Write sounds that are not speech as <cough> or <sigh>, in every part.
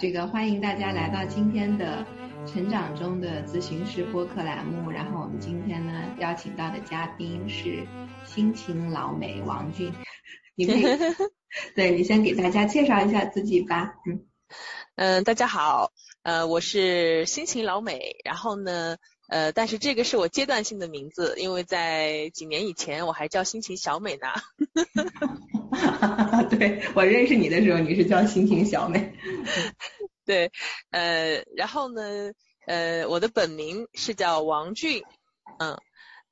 这个欢迎大家来到今天的成长中的咨询师播客栏目。然后我们今天呢邀请到的嘉宾是心情老美王俊，<laughs> 你可以 <laughs> 对你先给大家介绍一下自己吧。嗯嗯，大家好，呃，我是心情老美。然后呢，呃，但是这个是我阶段性的名字，因为在几年以前我还叫心情小美呢。<laughs> 对我认识你的时候，你是叫心情小美。<laughs> 对，呃，然后呢，呃，我的本名是叫王俊，嗯，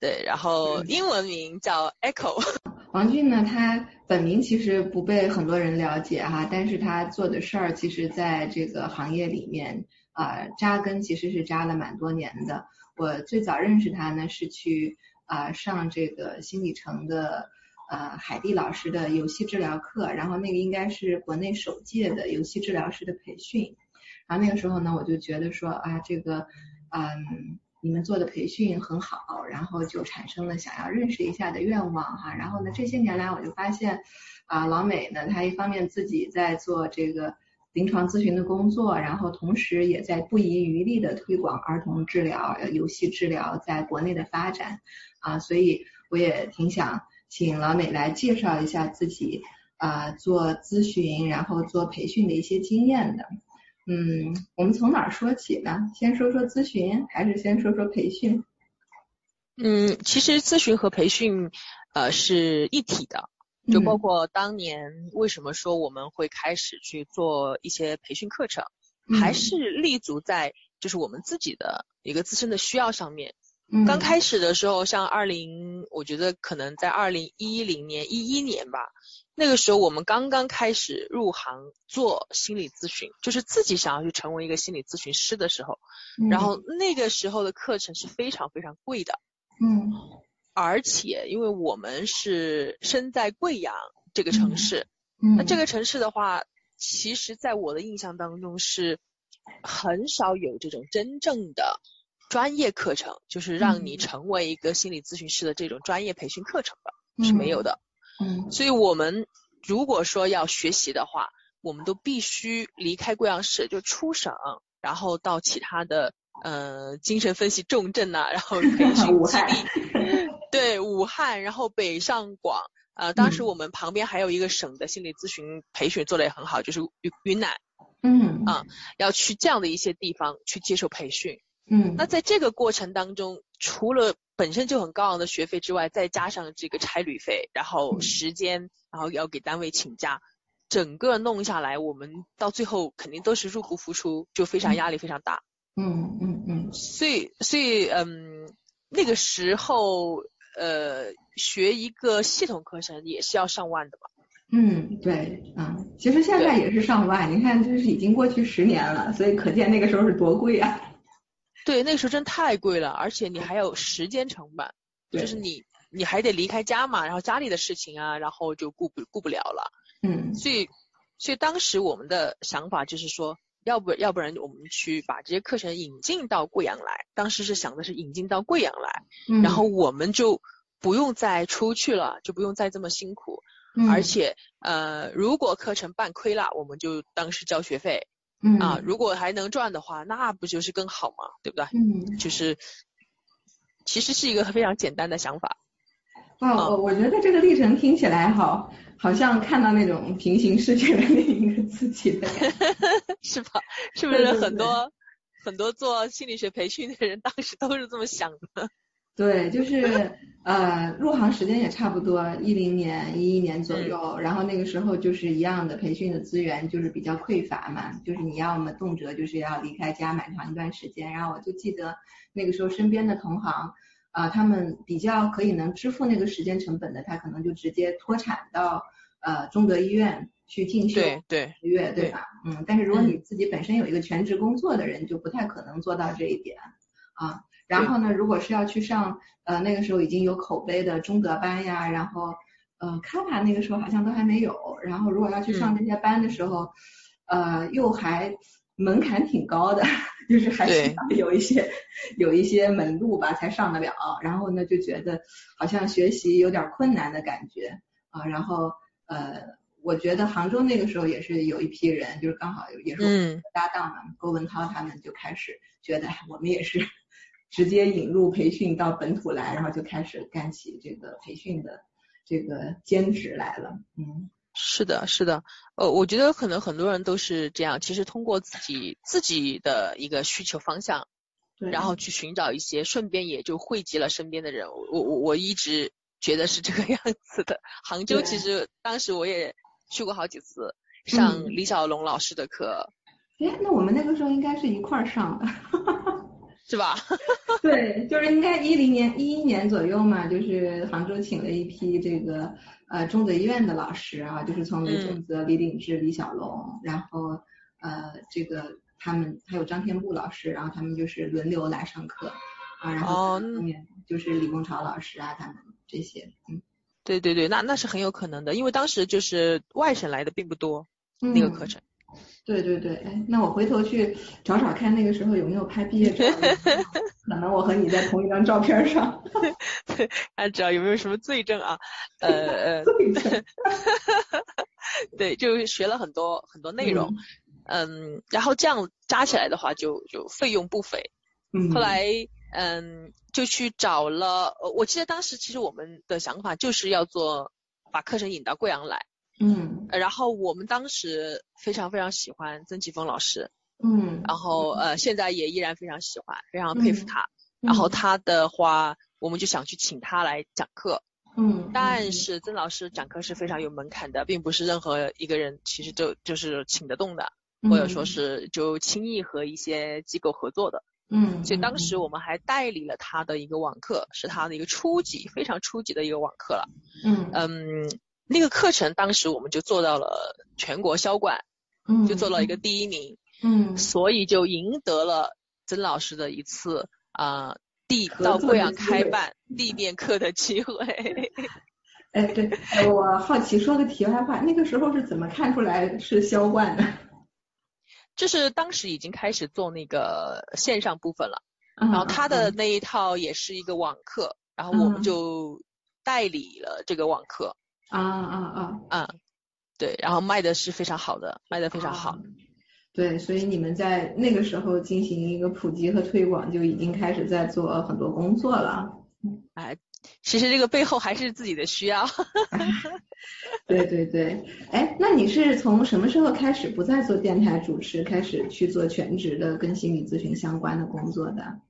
对，然后英文名叫 Echo。<laughs> 王俊呢，他本名其实不被很多人了解哈，但是他做的事儿，其实在这个行业里面啊扎根，其实是扎了蛮多年的。我最早认识他呢，是去啊上这个心理城的。呃，海蒂老师的游戏治疗课，然后那个应该是国内首届的游戏治疗师的培训，然后那个时候呢，我就觉得说啊，这个，嗯，你们做的培训很好，然后就产生了想要认识一下的愿望哈，然后呢，这些年来我就发现，啊，老美呢，他一方面自己在做这个临床咨询的工作，然后同时也在不遗余力的推广儿童治疗、游戏治疗在国内的发展，啊，所以我也挺想。请老美来介绍一下自己啊，做咨询然后做培训的一些经验的。嗯，我们从哪儿说起呢？先说说咨询，还是先说说培训？嗯，其实咨询和培训呃是一体的，就包括当年为什么说我们会开始去做一些培训课程，还是立足在就是我们自己的一个自身的需要上面。刚开始的时候，像二零，我觉得可能在二零一零年、一一年吧，那个时候我们刚刚开始入行做心理咨询，就是自己想要去成为一个心理咨询师的时候，然后那个时候的课程是非常非常贵的，嗯，而且因为我们是身在贵阳这个城市，嗯，那这个城市的话，其实在我的印象当中是很少有这种真正的。专业课程就是让你成为一个心理咨询师的这种专业培训课程的，是没有的。嗯，所以我们如果说要学习的话，我们都必须离开贵阳市，就出省，然后到其他的呃精神分析重镇呐，然后培训 <laughs> 基地。<laughs> 对，武汉，然后北上广，呃，当时我们旁边还有一个省的心理咨询培训做的也很好，就是云云南。嗯。啊，要去这样的一些地方去接受培训。嗯，那在这个过程当中，除了本身就很高昂的学费之外，再加上这个差旅费，然后时间，然后要给单位请假，整个弄下来，我们到最后肯定都是入不敷出，就非常压力非常大。嗯嗯嗯。所以所以嗯，那个时候呃，学一个系统课程也是要上万的吧？嗯，对，嗯，其实现在也是上万，你看就是已经过去十年了，所以可见那个时候是多贵啊。<laughs> 对，那个时候真太贵了，而且你还有时间成本，就是你你还得离开家嘛，然后家里的事情啊，然后就顾不顾不了了。嗯。所以所以当时我们的想法就是说，要不要不然我们去把这些课程引进到贵阳来，当时是想的是引进到贵阳来，然后我们就不用再出去了，就不用再这么辛苦，而且呃，如果课程办亏了，我们就当时交学费。嗯啊，如果还能赚的话，那不就是更好吗？对不对？嗯，就是其实是一个非常简单的想法。啊，我我觉得这个历程听起来好，好像看到那种平行世界的另一个自己的感觉，<laughs> 是吧？是不是很多很多做心理学培训的人当时都是这么想的？<laughs> 对，就是呃，入行时间也差不多一零年、一一年左右，然后那个时候就是一样的，培训的资源就是比较匮乏嘛，就是你要么动辄就是要离开家蛮长一段时间，然后我就记得那个时候身边的同行啊，他们比较可以能支付那个时间成本的，他可能就直接脱产到呃中德医院去进修对对月，对吧？嗯，但是如果你自己本身有一个全职工作的人，就不太可能做到这一点啊。然后呢，如果是要去上，呃，那个时候已经有口碑的中德班呀，然后，呃，卡帕那个时候好像都还没有。然后如果要去上这些班的时候，呃，又还门槛挺高的，<laughs> 就是还需要 <laughs> 有一些有一些门路吧才上得了。然后呢，就觉得好像学习有点困难的感觉啊。然后，呃。我觉得杭州那个时候也是有一批人，就是刚好也是我搭档嘛，郭文涛他们就开始觉得我们也是直接引入培训到本土来，然后就开始干起这个培训的这个兼职来了。嗯，是的，是的，呃，我觉得可能很多人都是这样，其实通过自己自己的一个需求方向，然后去寻找一些，顺便也就汇集了身边的人。我我我一直。觉得是这个 <laughs> 样子的。杭州其实当时我也去过好几次，上李小龙老师的课。哎，那我们那个时候应该是一块儿上的，是吧？<laughs> <laughs> 对，就是应该一零年、一一年左右嘛，就是杭州请了一批这个呃中德医院的老师啊，就是从李正泽、李鼎志、李小龙，然后呃这个他们还有张天布老师，然后他们就是轮流来上课啊，然后后面就是李梦潮老师啊他们。这些，嗯，对对对，那那是很有可能的，因为当时就是外省来的并不多，那个课程。对对对，哎，那我回头去找找看，那个时候有没有拍毕业照？可能我和你在同一张照片上。对，<laughs> 还知道有没有什么罪证啊？呃呃。罪证。<laughs> 对，就学了很多很多内容，嗯，然后这样加起来的话，就就费用不菲。嗯。后来。嗯，就去找了。我记得当时其实我们的想法就是要做，把课程引到贵阳来。嗯。然后我们当时非常非常喜欢曾奇峰老师。嗯。然后呃，现在也依然非常喜欢，非常佩服他。然后他的话，我们就想去请他来讲课。嗯。但是曾老师讲课是非常有门槛的，并不是任何一个人其实就就是请得动的，或者说是就轻易和一些机构合作的。嗯，所以当时我们还代理了他的一个网课，是他的一个初级，非常初级的一个网课了。嗯嗯，那个课程当时我们就做到了全国销冠，嗯，就做了一个第一名。嗯，所以就赢得了曾老师的一次啊地到贵阳开办地面课的机会。<laughs> 哎，对，我好奇说个题外话，那个时候是怎么看出来是销冠的？就是当时已经开始做那个线上部分了，然后他的那一套也是一个网课，然后我们就代理了这个网课。啊啊啊！啊，对，然后卖的是非常好的，卖的非常好。对，所以你们在那个时候进行一个普及和推广，就已经开始在做很多工作了。哎。其实这个背后还是自己的需要。<laughs> 对对对，哎，那你是从什么时候开始不再做电台主持，开始去做全职的跟心理咨询相关的工作的？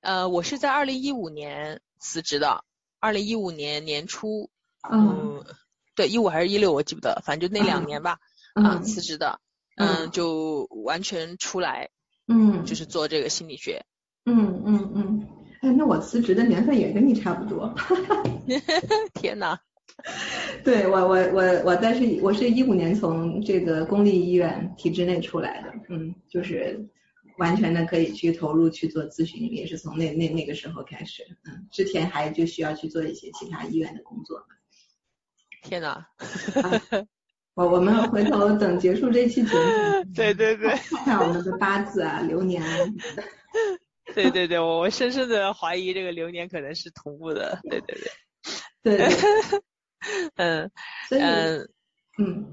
呃，我是在二零一五年辞职的，二零一五年年初，嗯，对，一五还是一六我记不得，反正就那两年吧，啊，辞职的，嗯，就完全出来，嗯，就是做这个心理学，嗯嗯嗯。哎，那我辞职的年份也跟你差不多。<laughs> 天哪！<laughs> 对我我我我，但是我是一五年从这个公立医院体制内出来的，嗯，就是完全的可以去投入去做咨询，也是从那那那个时候开始，嗯，之前还就需要去做一些其他医院的工作。天哪！我我们回头等结束这期节目，<laughs> 对对对，看我们的八字啊、流年啊。<laughs> 对对对，我我深深的怀疑这个流年可能是同步的。对对对，<laughs> 对，嗯，所以，嗯，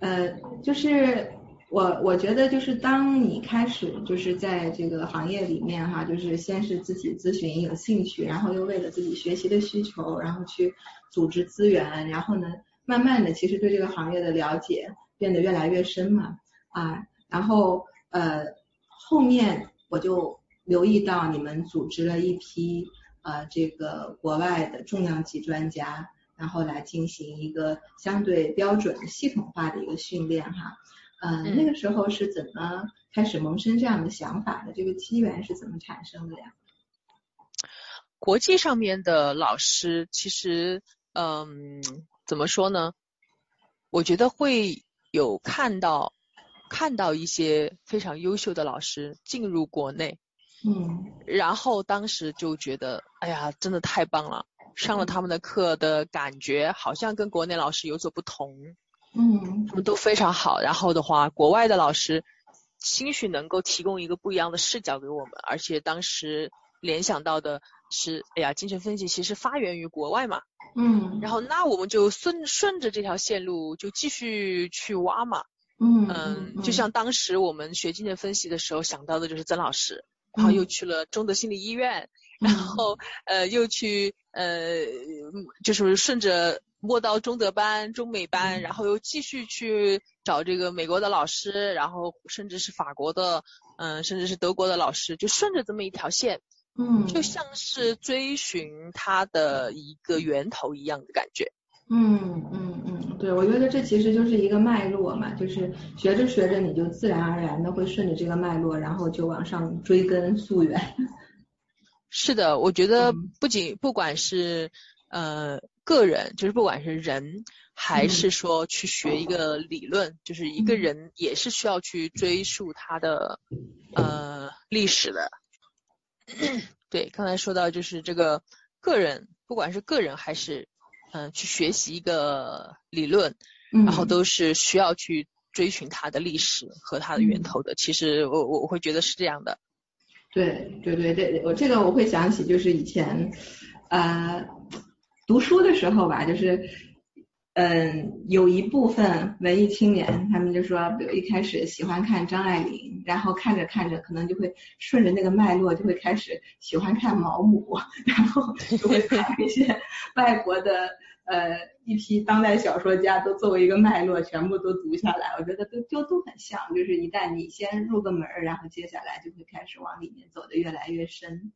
呃，就是我我觉得就是当你开始就是在这个行业里面哈，就是先是自己咨询有兴趣，然后又为了自己学习的需求，然后去组织资源，然后呢，慢慢的其实对这个行业的了解变得越来越深嘛，啊，然后呃后面我就。留意到你们组织了一批呃这个国外的重量级专家，然后来进行一个相对标准系统化的一个训练哈，嗯，那个时候是怎么开始萌生这样的想法的？这个机缘是怎么产生的呀？国际上面的老师其实嗯怎么说呢？我觉得会有看到看到一些非常优秀的老师进入国内。嗯，然后当时就觉得，哎呀，真的太棒了！上了他们的课的感觉，好像跟国内老师有所不同。嗯，他们都非常好。然后的话，国外的老师，兴许能够提供一个不一样的视角给我们。而且当时联想到的是，哎呀，精神分析其实发源于国外嘛，嗯，然后那我们就顺顺着这条线路就继续去挖嘛，嗯嗯，就像当时我们学精神分析的时候想到的就是曾老师，然后又去了中德心理医院，然后呃又去呃就是顺着摸到中德班、中美班，然后又继续去找这个美国的老师，然后甚至是法国的，嗯，甚至是德国的老师，就顺着这么一条线。嗯，就像是追寻它的一个源头一样的感觉。嗯嗯嗯，对，我觉得这其实就是一个脉络嘛，就是学着学着你就自然而然的会顺着这个脉络，然后就往上追根溯源。是的，我觉得不仅不管是呃个人，就是不管是人，还是说去学一个理论，就是一个人也是需要去追溯他的呃历史的。对，刚才说到就是这个个人，不管是个人还是嗯去学习一个理论，然后都是需要去追寻它的历史和它的源头的。其实我我我会觉得是这样的。对对对对，我这个我会想起就是以前呃读书的时候吧，就是。嗯，有一部分文艺青年，他们就说，比如一开始喜欢看张爱玲，然后看着看着，可能就会顺着那个脉络，就会开始喜欢看毛姆，<laughs> 然后就会看一些外国的呃一批当代小说家都作为一个脉络，全部都读下来。我觉得都就都很像，就是一旦你先入个门儿，然后接下来就会开始往里面走的越来越深。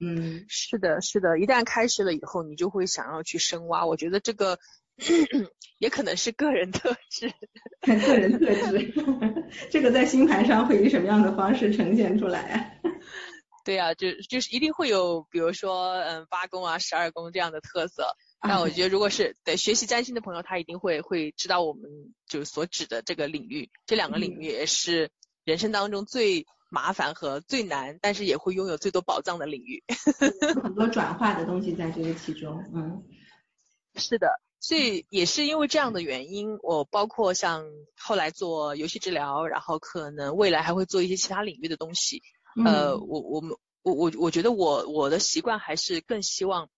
嗯，是的，是的，一旦开始了以后，你就会想要去深挖。我觉得这个。<coughs> 也可能是个人特质，<laughs> 个人特质，<laughs> 这个在星盘上会以什么样的方式呈现出来啊？<laughs> 对啊，就就是一定会有，比如说嗯八宫啊十二宫这样的特色。那我觉得 <laughs> 如果是对学习占星的朋友，他一定会会知道我们就是所指的这个领域，这两个领域也是人生当中最麻烦和最难，但是也会拥有最多宝藏的领域。<laughs> 很多转化的东西在这个其中，嗯，是的。所以也是因为这样的原因，我包括像后来做游戏治疗，然后可能未来还会做一些其他领域的东西。呃，我我们我我我觉得我我的习惯还是更希望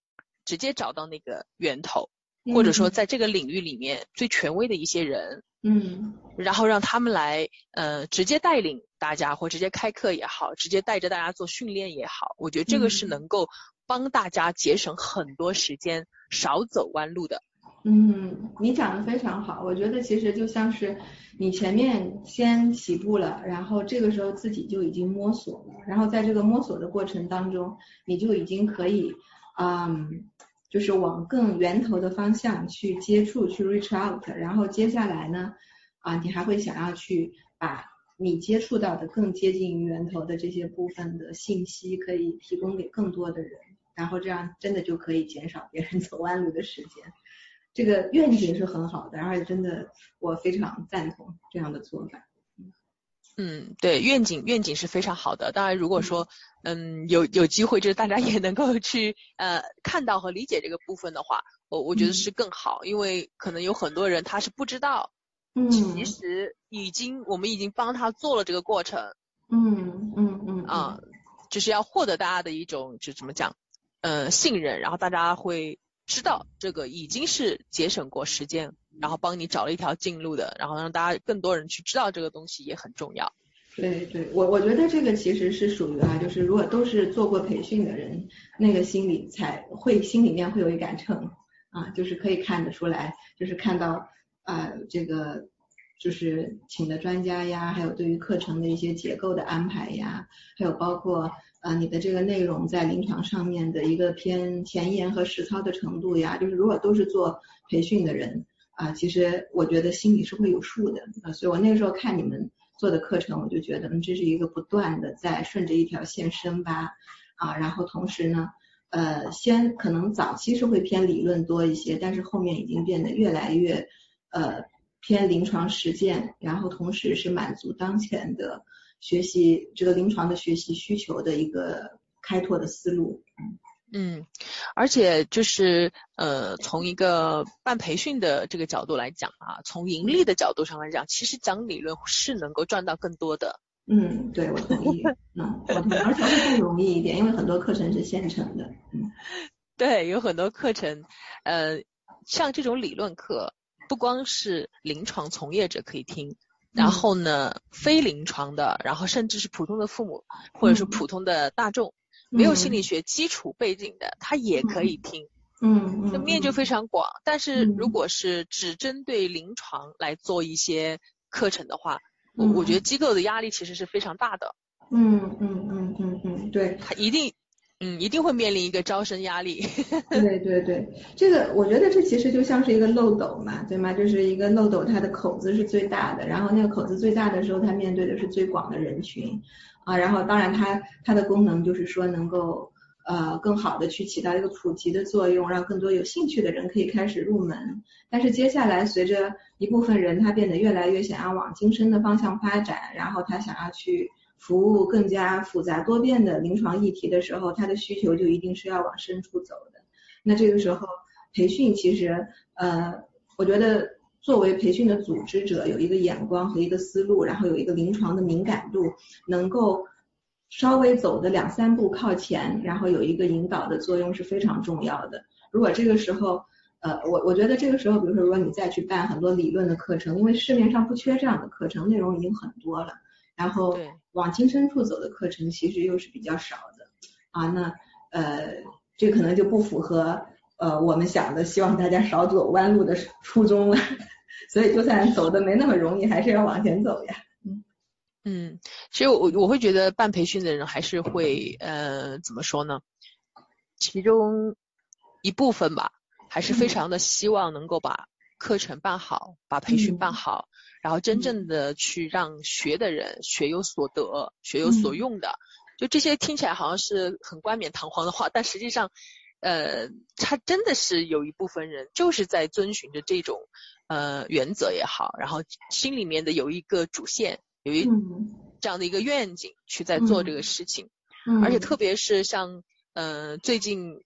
直接找到那个源头，或者说在这个领域里面最权威的一些人，嗯，然后让他们来呃直接带领大家，或直接开课也好，直接带着大家做训练也好，我觉得这个是能够帮大家节省很多时间，少走弯路的。嗯，你讲的非常好。我觉得其实就像是你前面先起步了，然后这个时候自己就已经摸索了，然后在这个摸索的过程当中，你就已经可以，嗯，就是往更源头的方向去接触，去 reach out。然后接下来呢，啊，你还会想要去把你接触到的更接近于源头的这些部分的信息，可以提供给更多的人，然后这样真的就可以减少别人走弯路的时间。这个愿景是很好的，而且真的我非常赞同这样的做法。嗯，对，愿景愿景是非常好的。当然，如果说嗯有有机会，就是大家也能够去呃看到和理解这个部分的话，我我觉得是更好，因为可能有很多人他是不知道，嗯，其实已经我们已经帮他做了这个过程，嗯嗯嗯啊，就是要获得大家的一种就怎么讲，呃信任，然后大家会。知道这个已经是节省过时间，然后帮你找了一条近路的，然后让大家更多人去知道这个东西也很重要。对对，我我觉得这个其实是属于啊，就是如果都是做过培训的人，那个心里才会心里面会有一杆秤啊，就是可以看得出来，就是看到啊这个就是请的专家呀，还有对于课程的一些结构的安排呀，还有包括。呃，你的这个内容在临床上面的一个偏前沿和实操的程度呀，就是如果都是做培训的人啊，其实我觉得心里是会有数的啊。所以我那个时候看你们做的课程，我就觉得，嗯，这是一个不断的在顺着一条线深挖啊。然后同时呢，呃，先可能早期是会偏理论多一些，但是后面已经变得越来越呃偏临床实践，然后同时是满足当前的。学习这个临床的学习需求的一个开拓的思路，嗯，而且就是呃，从一个办培训的这个角度来讲啊，从盈利的角度上来讲，其实讲理论是能够赚到更多的，嗯，对，我同意。嗯，我同意，而且会更容易一点，因为很多课程是现成的。嗯，对，有很多课程，呃，像这种理论课，不光是临床从业者可以听，然后呢，非临床的，然后甚至是普通的父母或者是普通的大众，没有心理学基础背景的，他也可以听。嗯嗯，面就非常广。但是如果是只针对临床来做一些课程的话，我我觉得机构的压力其实是非常大的。嗯嗯嗯嗯嗯，对，他一定嗯一定会面临一个招生压力。<laughs> 对对对，这个我觉得这其实就像是一个漏斗嘛，对吗？就是一个漏斗，它的口子是最大的，然后那个口子最大的时候，它面对的是最广的人群啊。然后当然它它的功能就是说能够。呃，更好的去起到一个普及的作用，让更多有兴趣的人可以开始入门。但是接下来，随着一部分人他变得越来越想要往精深的方向发展，然后他想要去服务更加复杂多变的临床议题的时候，他的需求就一定是要往深处走的。那这个时候，培训其实，呃，我觉得作为培训的组织者，有一个眼光和一个思路，然后有一个临床的敏感度，能够。稍微走的两三步靠前，然后有一个引导的作用是非常重要的。如果这个时候，呃，我我觉得这个时候，比如说，如果你再去办很多理论的课程，因为市面上不缺这样的课程，内容已经很多了。然后往精深处走的课程其实又是比较少的啊，那呃，这可能就不符合呃我们想的希望大家少走弯路的初衷了。<laughs> 所以就算走的没那么容易，还是要往前走呀。嗯，其实我我会觉得办培训的人还是会呃怎么说呢？其中一部分吧，还是非常的希望能够把课程办好，把培训办好，然后真正的去让学的人学有所得，学有所用的。就这些听起来好像是很冠冕堂皇的话，但实际上，呃，他真的是有一部分人就是在遵循着这种呃原则也好，然后心里面的有一个主线。有一这样的一个愿景去在做这个事情，而且特别是像呃最近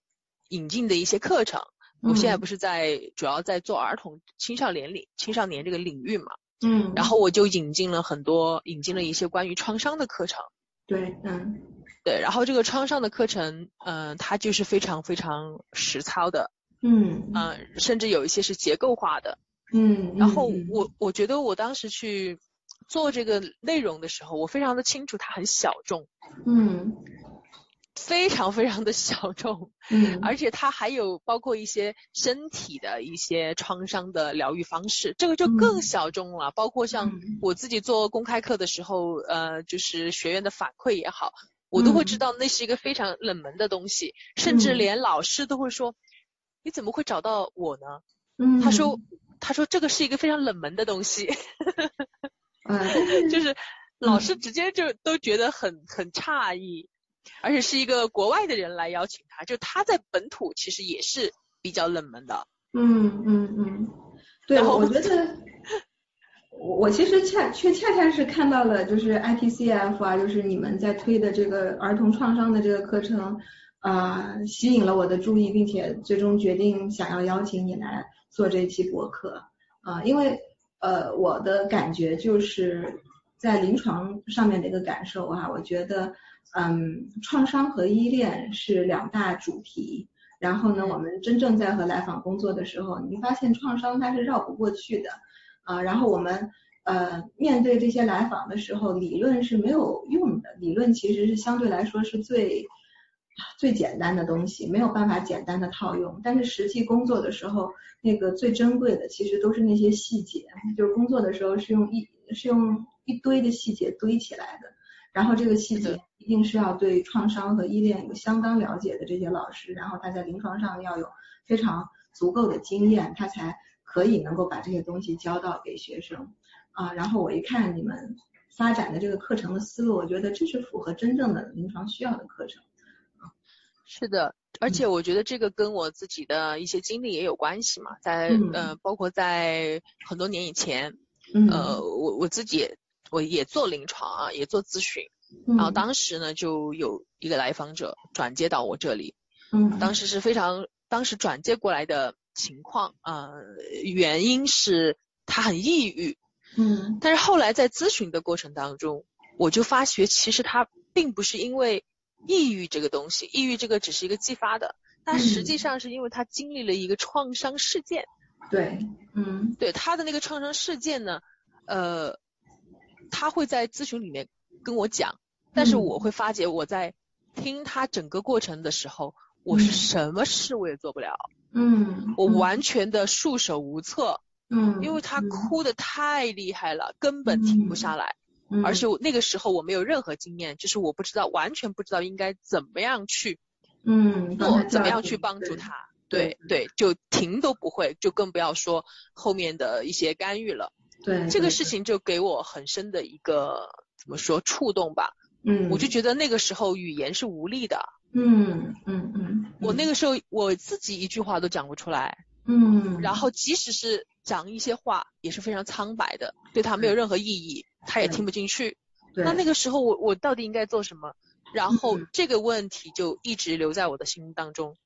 引进的一些课程，我现在不是在主要在做儿童青少年领青少年这个领域嘛，嗯，然后我就引进了很多引进了一些关于创伤的课程，对，嗯，对，然后这个创伤的课程，嗯，它就是非常非常实操的，嗯，嗯，甚至有一些是结构化的，嗯，然后我。我觉得我当时去。做这个内容的时候，我非常的清楚它很小众，嗯，非常非常的小众，嗯，而且它还有包括一些身体的一些创伤的疗愈方式，这个就更小众了。包括像我自己做公开课的时候，呃，就是学员的反馈也好，我都会知道那是一个非常冷门的东西，甚至连老师都会说，你怎么会找到我呢？嗯，他说，他说这个是一个非常冷门的东西。嗯，<laughs> 就是老师直接就都觉得很很诧异，而且是一个国外的人来邀请他，就他在本土其实也是比较冷门的。嗯嗯嗯，对，我觉得我我其实恰却恰恰是看到了，就是 ITCF 啊，就是你们在推的这个儿童创伤的这个课程啊，吸引了我的注意，并且最终决定想要邀请你来做这期博客啊，因为。呃，我的感觉就是在临床上面的一个感受啊，我觉得，嗯，创伤和依恋是两大主题。然后呢，我们真正在和来访工作的时候，你发现创伤它是绕不过去的啊。然后我们呃面对这些来访的时候，理论是没有用的，理论其实是相对来说是最最简单的东西，没有办法简单的套用。但是实际工作的时候，那个最珍贵的，其实都是那些细节，就是工作的时候是用一，是用一堆的细节堆起来的。然后这个细节一定是要对创伤和依恋有相当了解的这些老师，然后他在临床上要有非常足够的经验，他才可以能够把这些东西教到给学生啊。然后我一看你们发展的这个课程的思路，我觉得这是符合真正的临床需要的课程。是的。而且我觉得这个跟我自己的一些经历也有关系嘛，在呃，包括在很多年以前，呃，我我自己我也做临床啊，也做咨询，然后当时呢就有一个来访者转接到我这里，嗯，当时是非常，当时转接过来的情况啊，原因是他很抑郁，嗯，但是后来在咨询的过程当中，我就发觉其实他并不是因为抑郁这个东西，抑郁这个只是一个继发的，但实际上是因为他经历了一个创伤事件。对，嗯，对他的那个创伤事件呢，呃，他会在咨询里面跟我讲，但是我会发觉我在听他整个过程的时候，我是什么事我也做不了，嗯，我完全的束手无策，嗯，因为他哭的太厉害了，根本停不下来，而且我那个时候我没有任何经验，就是我不知道，完全不知道应该怎么样去，嗯，我怎么样去帮助他。对对，就停都不会，就更不要说后面的一些干预了。对，这个事情就给我很深的一个怎么说触动吧。嗯，我就觉得那个时候语言是无力的。嗯嗯嗯，我那个时候我自己一句话都讲不出来。嗯，然后即使是讲一些话，也是非常苍白的，对他没有任何意义，他也听不进去。那那个时候我我到底应该做什么？然后这个问题就一直留在我的心当中。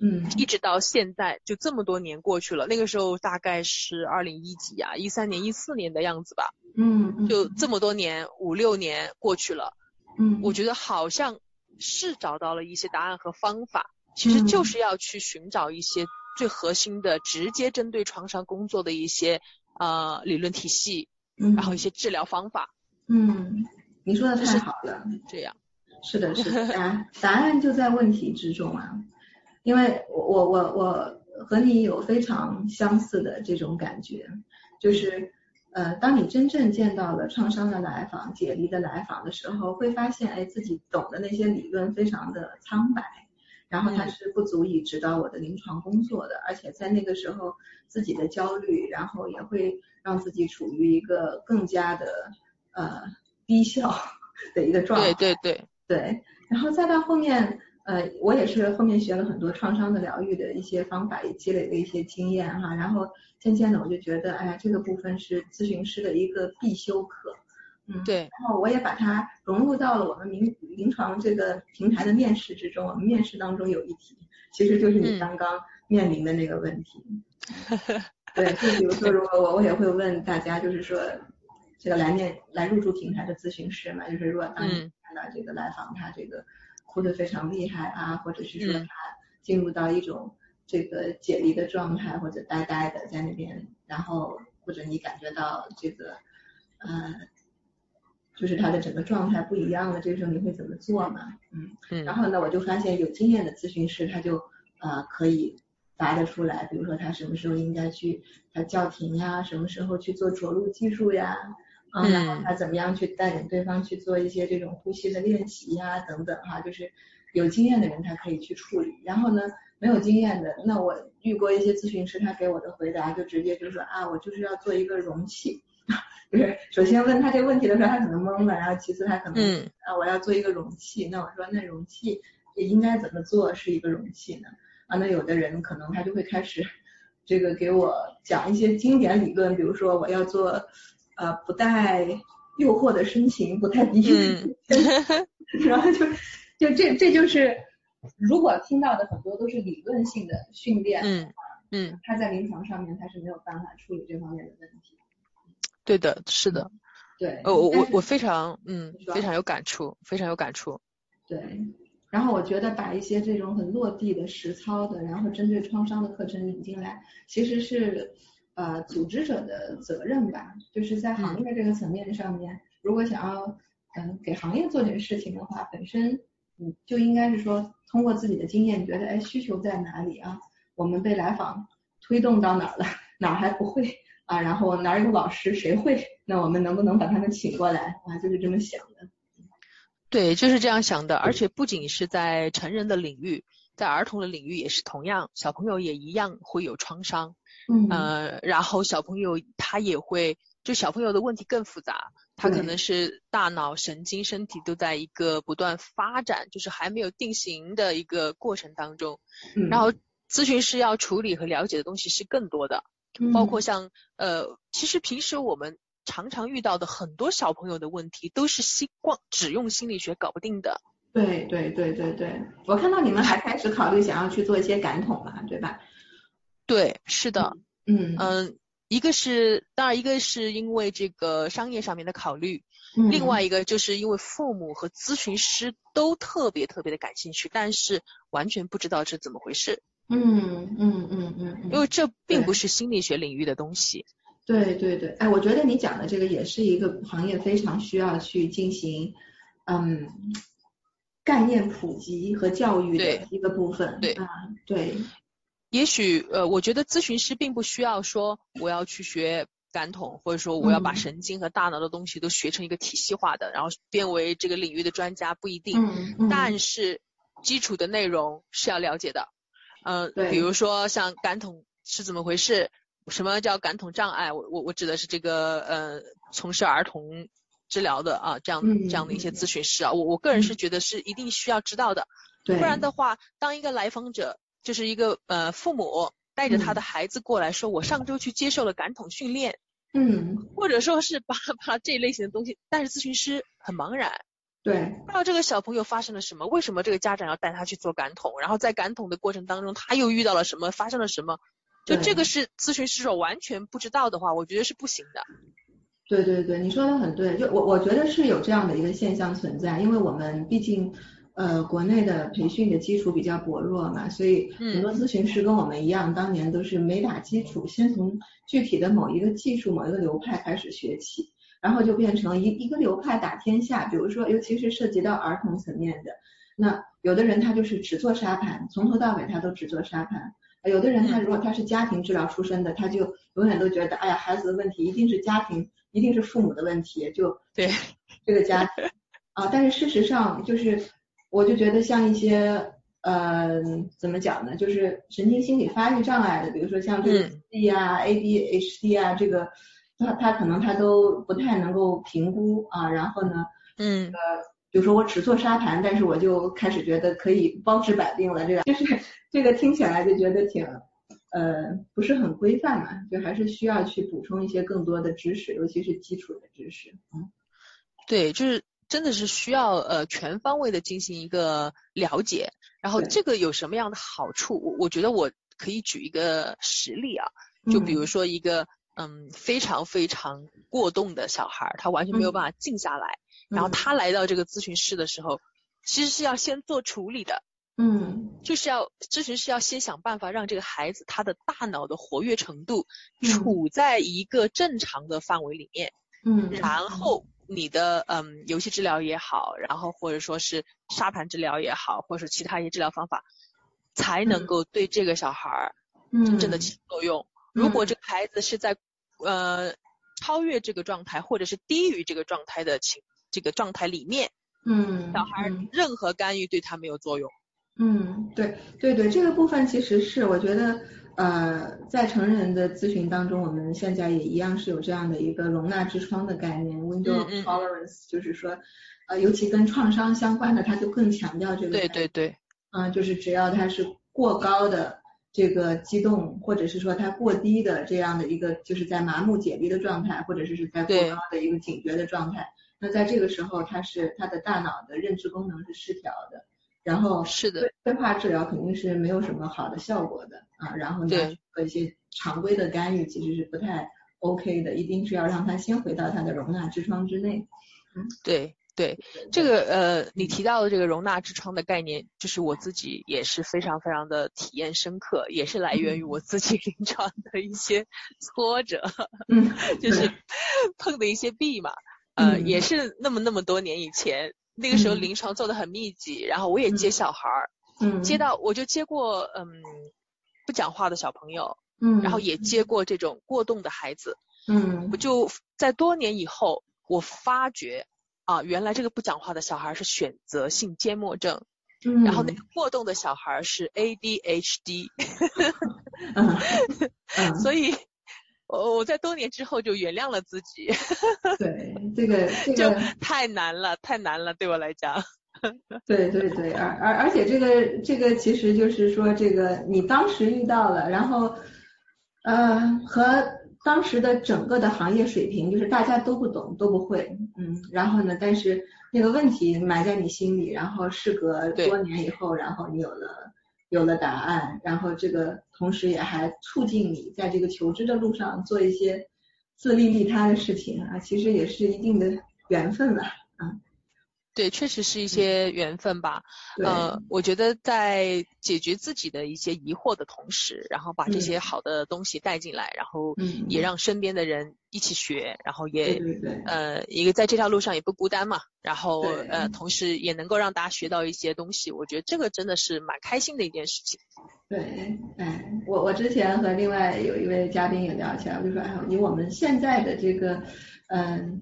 嗯，一直到现在，就这么多年过去了。那个时候大概是二零一几啊，一三年、一四年的样子吧。嗯，就这么多年，五六年过去了。嗯，我觉得好像是找到了一些答案和方法，其实就是要去寻找一些最核心的、直接针对创伤工作的一些呃理论体系，然后一些治疗方法。嗯，你说的太好了。这样。是的，是的，<laughs> 答答案就在问题之中啊。因为我我我我和你有非常相似的这种感觉，就是呃，当你真正见到了创伤的来访、解离的来访的时候，会发现哎，自己懂的那些理论非常的苍白，然后它是不足以指导我的临床工作的，而且在那个时候自己的焦虑，然后也会让自己处于一个更加的呃低效的一个状态。对对对对，然后再到后面。呃，我也是后面学了很多创伤的疗愈的一些方法，也积累了一些经验哈。然后渐渐的，我就觉得，哎呀，这个部分是咨询师的一个必修课。嗯，对。然后我也把它融入到了我们临临床这个平台的面试之中。我们面试当中有一题，其实就是你刚刚面临的那个问题。<laughs> 对，就比如说，如果我我也会问大家，就是说，这个来面来入驻平台的咨询师嘛，就是如果当你看到这个来访他这个。哭得非常厉害啊，或者是说他进入到一种这个解离的状态，或者呆呆的在那边，然后或者你感觉到这个呃，就是他的整个状态不一样了，这个时候你会怎么做嘛？嗯，然后呢，我就发现有经验的咨询师他就呃可以答得出来，比如说他什么时候应该去他叫停呀，什么时候去做着陆技术呀。嗯，然后他怎么样去带领对方去做一些这种呼吸的练习呀，等等哈，就是有经验的人他可以去处理。然后呢，没有经验的，那我遇过一些咨询师，他给我的回答就直接就说啊，我就是要做一个容器，<laughs> 就是首先问他这个问题的时候，他可能懵了，然后其次他可能啊，我要做一个容器，那我说那容器也应该怎么做是一个容器呢？啊，那有的人可能他就会开始 <laughs> 这个给我讲一些经典理论，比如说我要做。呃，不带诱惑的深情，不带逼嗯，<laughs> 然后就就这这就是，如果听到的很多都是理论性的训练的话，嗯，他在临床上面他是没有办法处理这方面的问题。对的，是的。对。呃，我我我非常嗯非常有感触，非常有感触。对。然后我觉得把一些这种很落地的实操的，然后针对创伤的课程引进来，其实是。呃，组织者的责任吧，就是在行业这个层面上面，如果想要嗯给行业做点事情的话，本身嗯就应该是说通过自己的经验，你觉得哎需求在哪里啊？我们被来访推动到哪儿了？哪儿还不会啊？然后哪儿有老师谁会？那我们能不能把他们请过来啊？就是这么想的。对，就是这样想的。而且不仅是在成人的领域，在儿童的领域也是同样，小朋友也一样会有创伤。嗯，呃，然后小朋友他也会，就小朋友的问题更复杂，他可能是大脑、神经、身体都在一个不断发展，就是还没有定型的一个过程当中。嗯，然后咨询师要处理和了解的东西是更多的，包括像呃，其实平时我们常常遇到的很多小朋友的问题，都是心光只用心理学搞不定的。对对对对对，我看到你们还开始考虑想要去做一些感统了，对吧？对，是的，嗯嗯，一个是当然一个是因为这个商业上面的考虑，另外一个就是因为父母和咨询师都特别特别的感兴趣，但是完全不知道是怎么回事。嗯嗯嗯嗯，因为这并不是心理学领域的东西。对对对，哎，我觉得你讲的这个也是一个行业非常需要去进行嗯概念普及和教育的一个部分。对啊，对。也许呃，我觉得咨询师并不需要说我要去学感统，或者说我要把神经和大脑的东西都学成一个体系化的，然后变为这个领域的专家，不一定。嗯嗯。但是基础的内容是要了解的。嗯，比如说像感统是怎么回事，什么叫感统障碍？我我我指的是这个呃，从事儿童治疗的啊，这样这样的一些咨询师啊，我我个人是觉得是一定需要知道的，不然的话，当一个来访者就是一个呃父母带着他的孩子过来说，我上周去接受了感统训练，嗯，或者说是巴拉巴拉这一类型的东西，但是咨询师很茫然。对，不知道这个小朋友发生了什么，为什么这个家长要带他去做感统，然后在感统的过程当中他又遇到了什么，发生了什么，就这个是咨询师说完全不知道的话，我觉得是不行的。对对对，你说的很对，就我我觉得是有这样的一个现象存在，因为我们毕竟呃国内的培训的基础比较薄弱嘛，所以很多咨询师跟我们一样，当年都是没打基础，先从具体的某一个技术、某一个流派开始学起。然后就变成一一个流派打天下，比如说，尤其是涉及到儿童层面的，那有的人他就是只做沙盘，从头到尾他都只做沙盘；有的人他如果他是家庭治疗出身的，他就永远都觉得，哎呀，孩子的问题一定是家庭，一定是父母的问题，就对这个家庭 <laughs> 啊。但是事实上，就是我就觉得像一些呃怎么讲呢，就是神经心理发育障碍的，比如说像这个 D 啊、ADHD 啊这个。他他可能他都不太能够评估啊，然后呢，嗯，呃，比如说我只做沙盘，但是我就开始觉得可以包治百病了，这个就是这个听起来就觉得挺呃不是很规范嘛，就还是需要去补充一些更多的知识，尤其是基础的知识。嗯，对，就是真的是需要呃全方位的进行一个了解，然后这个有什么样的好处？我我觉得我可以举一个实例啊，就比如说一个。嗯，非常非常过动的小孩，他完全没有办法静下来。然后他来到这个咨询室的时候，其实是要先做处理的。嗯，就是要咨询师要先想办法让这个孩子他的大脑的活跃程度处在一个正常的范围里面。嗯，然后你的嗯游戏治疗也好，然后或者说是沙盘治疗也好，或者是其他一些治疗方法，才能够对这个小孩儿真正的起作用。如果这个孩子是在呃超越这个状态，或者是低于这个状态的情这个状态里面，嗯，小孩任何干预对他没有作用。嗯，对对对，这个部分其实是我觉得呃在成人的咨询当中，我们现在也一样是有这样的一个容纳之窗的概念，window of tolerance，就是说呃尤其跟创伤相关的，他就更强调这个。对对对。嗯，就是只要他是过高的。这个激动，或者是说它过低的这样的一个，就是在麻木解离的状态，或者是是在过高的一个警觉的状态。那在这个时候，他是他的大脑的认知功能是失调的，然后是的，催化治疗肯定是没有什么好的效果的啊。然后呢，和一些常规的干预其实是不太 OK 的，一定是要让他先回到他的容纳之窗之内。嗯，对。对这个呃，你提到的这个容纳之窗的概念，就是我自己也是非常非常的体验深刻，也是来源于我自己 <laughs> 临床的一些挫折，嗯，<laughs> 就是碰的一些壁嘛，呃，也是那么那么多年以前，那个时候临床做的很密集，然后我也接小孩儿，嗯，接到我就接过嗯不讲话的小朋友，嗯，然后也接过这种过动的孩子，嗯，我就在多年以后，我发觉。啊，原来这个不讲话的小孩是选择性缄默症，嗯，然后那个过动的小孩是 ADHD，<laughs> 所以，我我在多年之后就原谅了自己。对，这个这个。<laughs> 太难了，太难了，对我来讲。<laughs> 对对对，而而而且这个这个其实就是说，这个你当时遇到了，然后，呃，和。当时的整个的行业水平就是大家都不懂都不会，嗯，然后呢，但是那个问题埋在你心里，然后事隔多年以后，然后你有了有有了答案，然后这个同时也还促进你在这个求知的路上做一些自利利他的事情啊，其实也是一定的缘分了啊。对，确实是一些缘分吧。呃，我觉得在解决自己的一些疑惑的同时，然后把这些好的东西带进来，然后也让身边的人一起学，然后也呃一个在这条路上也不孤单嘛。然后呃，同时也能够让大家学到一些东西，我觉得这个真的是蛮开心的一件事情。对，哎，我我之前和另外有一位嘉宾也聊起来，我就说，哎，以我们现在的这个嗯。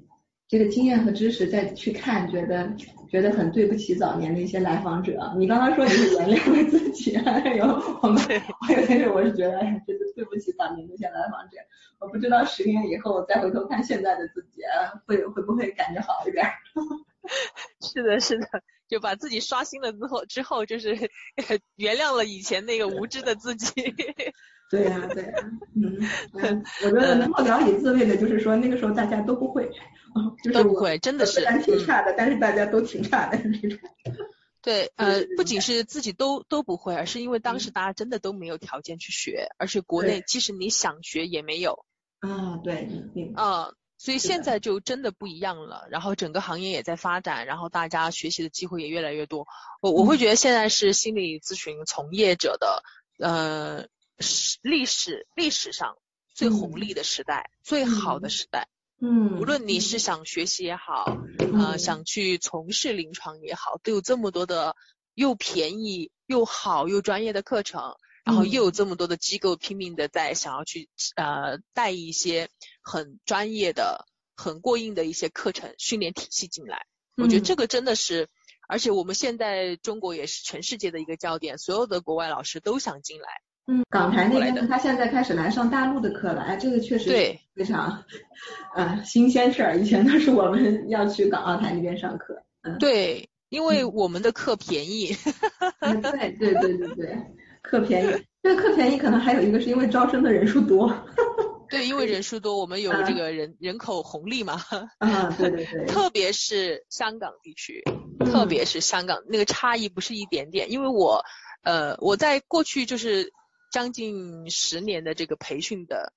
这个经验和知识再去看，觉得觉得很对不起早年的一些来访者。你刚刚说你是原谅了自己，哎呦我们，我有但是我是觉得，哎，觉得对不起早年那些来访者。我不知道十年以后再回头看现在的自己，会会不会感觉好一点？<laughs> 是的，是的，就把自己刷新了之后，之后就是 <laughs> 原谅了以前那个无知的自己。<laughs> 对呀，对呀，嗯，我觉得能够聊以自慰的，就是说那个时候大家都不会。都不会，真的是，虽然挺差的，但是大家都挺差的那种。对，呃，不仅是自己都都不会，而是因为当时大家真的都没有条件去学，而且国内即使你想学也没有。啊，对，嗯，所以现在就真的不一样了，然后整个行业也在发展，然后大家学习的机会也越来越多。我我会觉得现在是心理咨询从业者的呃历史历史上最红利的时代，最好的时代。嗯，无论你是想学习也好，呃，想去从事临床也好，都有这么多的又便宜又好又专业的课程，然后又有这么多的机构拼命的在想要去呃带一些很专业的、很过硬的一些课程训练体系进来。我觉得这个真的是，而且我们现在中国也是全世界的一个焦点，所有的国外老师都想进来。嗯，港台那边他现在开始来上大陆的课了，哎，这个确实非常，呃，新鲜事儿。以前都是我们要去港澳台那边上课。嗯，对，因为我们的课便宜。<laughs> 对对对对对，课便宜。这个课便宜可能还有一个是因为招生的人数多。<laughs> 对，因为人数多，我们有这个人人口红利嘛。啊，对对对。<laughs> 特别是香港地区，特别是香港那个差异不是一点点，因为我呃我在过去就是。将近十年的这个培训的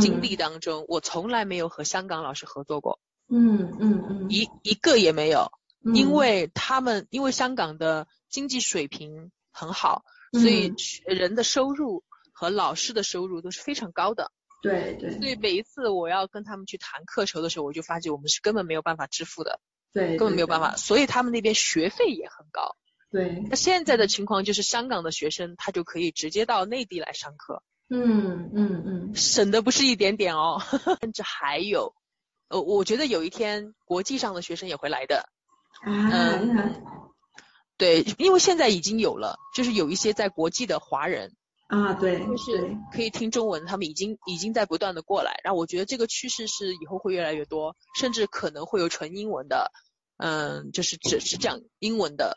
经历当中，我从来没有和香港老师合作过。嗯嗯嗯，一一个也没有，因为他们因为香港的经济水平很好，所以人的收入和老师的收入都是非常高的。对对。所以每一次我要跟他们去谈课酬的时候，我就发觉我们是根本没有办法支付的。对。根本没有办法，所以他们那边学费也很高。对，那现在的情况就是香港的学生他就可以直接到内地来上课，嗯嗯嗯，省的不是一点点哦，<laughs> 甚至还有，呃，我觉得有一天国际上的学生也会来的，嗯，对，因为现在已经有了，就是有一些在国际的华人啊，对，就是可以听中文，他们已经已经在不断的过来，然后我觉得这个趋势是以后会越来越多，甚至可能会有纯英文的，嗯，就是只是讲英文的。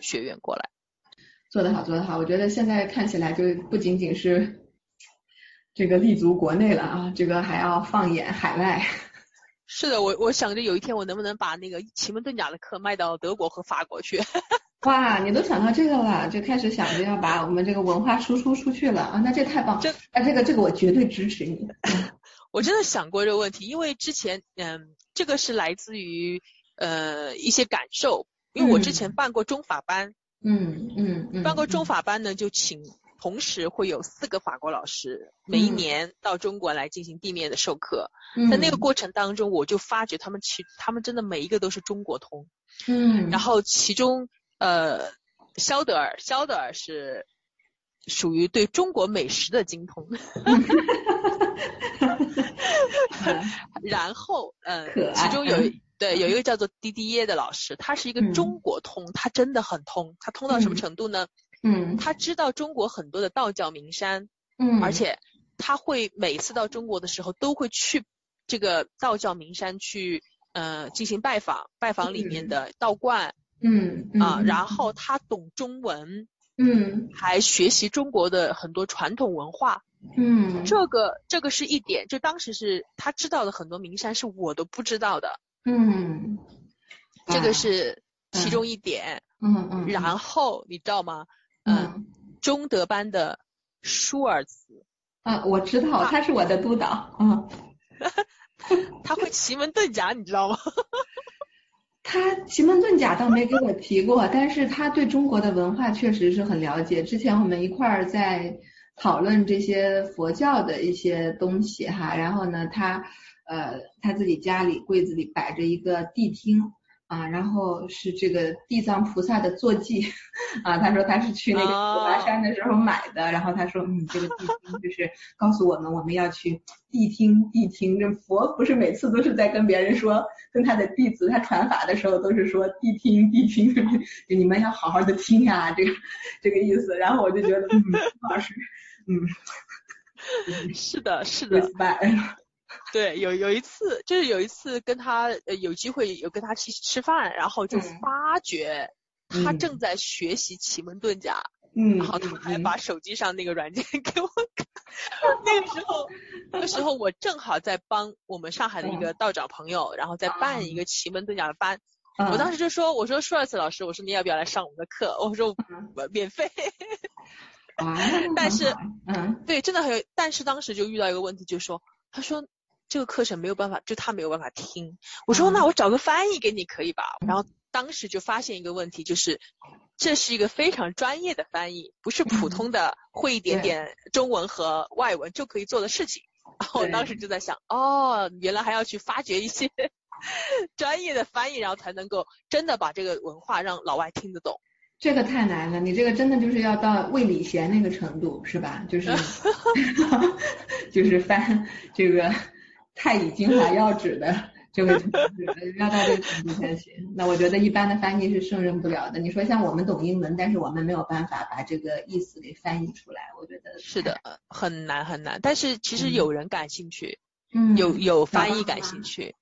学员过来，做得好，做得好。我觉得现在看起来就不仅仅是这个立足国内了啊，这个还要放眼海外。<laughs> 是的，我我想着有一天我能不能把那个奇门遁甲的课卖到德国和法国去。哇，你都想到这个了，就开始想着要把我们这个文化输出出去了啊，那这太棒！这啊，这个这个我绝对支持你。<laughs> 我真的想过这个问题，因为之前嗯，这个是来自于呃一些感受。因为我之前办过中法班，嗯嗯嗯，办过中法班呢，就请同时会有四个法国老师，每一年到中国来进行地面的授课。在那个。过程当中，我就发觉他们其他们真的每一个都是中国通，嗯，然后其中呃肖德尔肖德尔是属于对中国美食的精通 <laughs> <laughs> 然后呃其中有。对，有一个叫做滴滴耶的老师，他是一个中国通，他真的很通，他通到什么程度呢？嗯，他知道中国很多的道教名山，嗯，而且他会每次到中国的时候都会去这个道教名山去呃进行拜访，拜访里面的道观，嗯啊，然后他懂中文，嗯，还学习中国的很多传统文化，嗯，这个这个是一点，就当时是他知道的很多名山是我都不知道的。嗯，这个是其中一点。嗯嗯。然后你知道吗？嗯。中德班的舒尔茨。啊，我知道，他是我的督导。嗯。<laughs> 他会奇门遁甲，你知道吗？<laughs> 他奇门遁甲倒没给我提过，但是他对中国的文化确实是很了解。之前我们一块儿在讨论这些佛教的一些东西哈，然后呢，他呃他自己家里柜子里摆着一个谛听。啊，然后是这个地藏菩萨的坐骑，啊，他说他是去那个五华山的时候买的，然后他说，嗯，这个谛听就是告诉我们我们要去谛听谛听，这佛不是每次都是在跟别人说，跟他的弟子他传法的时候都是说谛听谛听，<laughs> 就你们要好好的听呀，这个这个意思，然后我就觉得，嗯，老师，嗯，是的，是的。<laughs> 对，有有一次，就是有一次跟他呃有机会有跟他去吃饭，然后就发觉他正在学习奇门遁甲，嗯，然后他还把手机上那个软件给我看。那个时候，那个时候我正好在帮我们上海的一个道长朋友，然后在办一个奇门遁甲的班。我当时就说，我说舒尔茨老师，我说你要不要来上我们的课？我说免费。啊，但是，嗯，对，真的很有，但是当时就遇到一个问题，就是说，他说。这个课程没有办法，就他没有办法听。我说那我找个翻译给你可以吧？然后当时就发现一个问题，就是这是一个非常专业的翻译，不是普通的会一点点中文和外文就可以做的事情。然后我当时就在想，哦，原来还要去发掘一些 <laughs> 专业的翻译，然后才能够真的把这个文化让老外听得懂。这个太难了，你这个真的就是要到魏礼贤那个程度，是吧？就是 <laughs> <laughs> 就是翻这个。太乙金华要旨的这位同志，要到这个程度才行。那我觉得一般的翻译是胜任不了的。你说像我们懂英文，但是我们没有办法把这个意思给翻译出来，我觉得是的，很难很难。但是其实有人感兴趣，嗯，有有翻译感兴趣，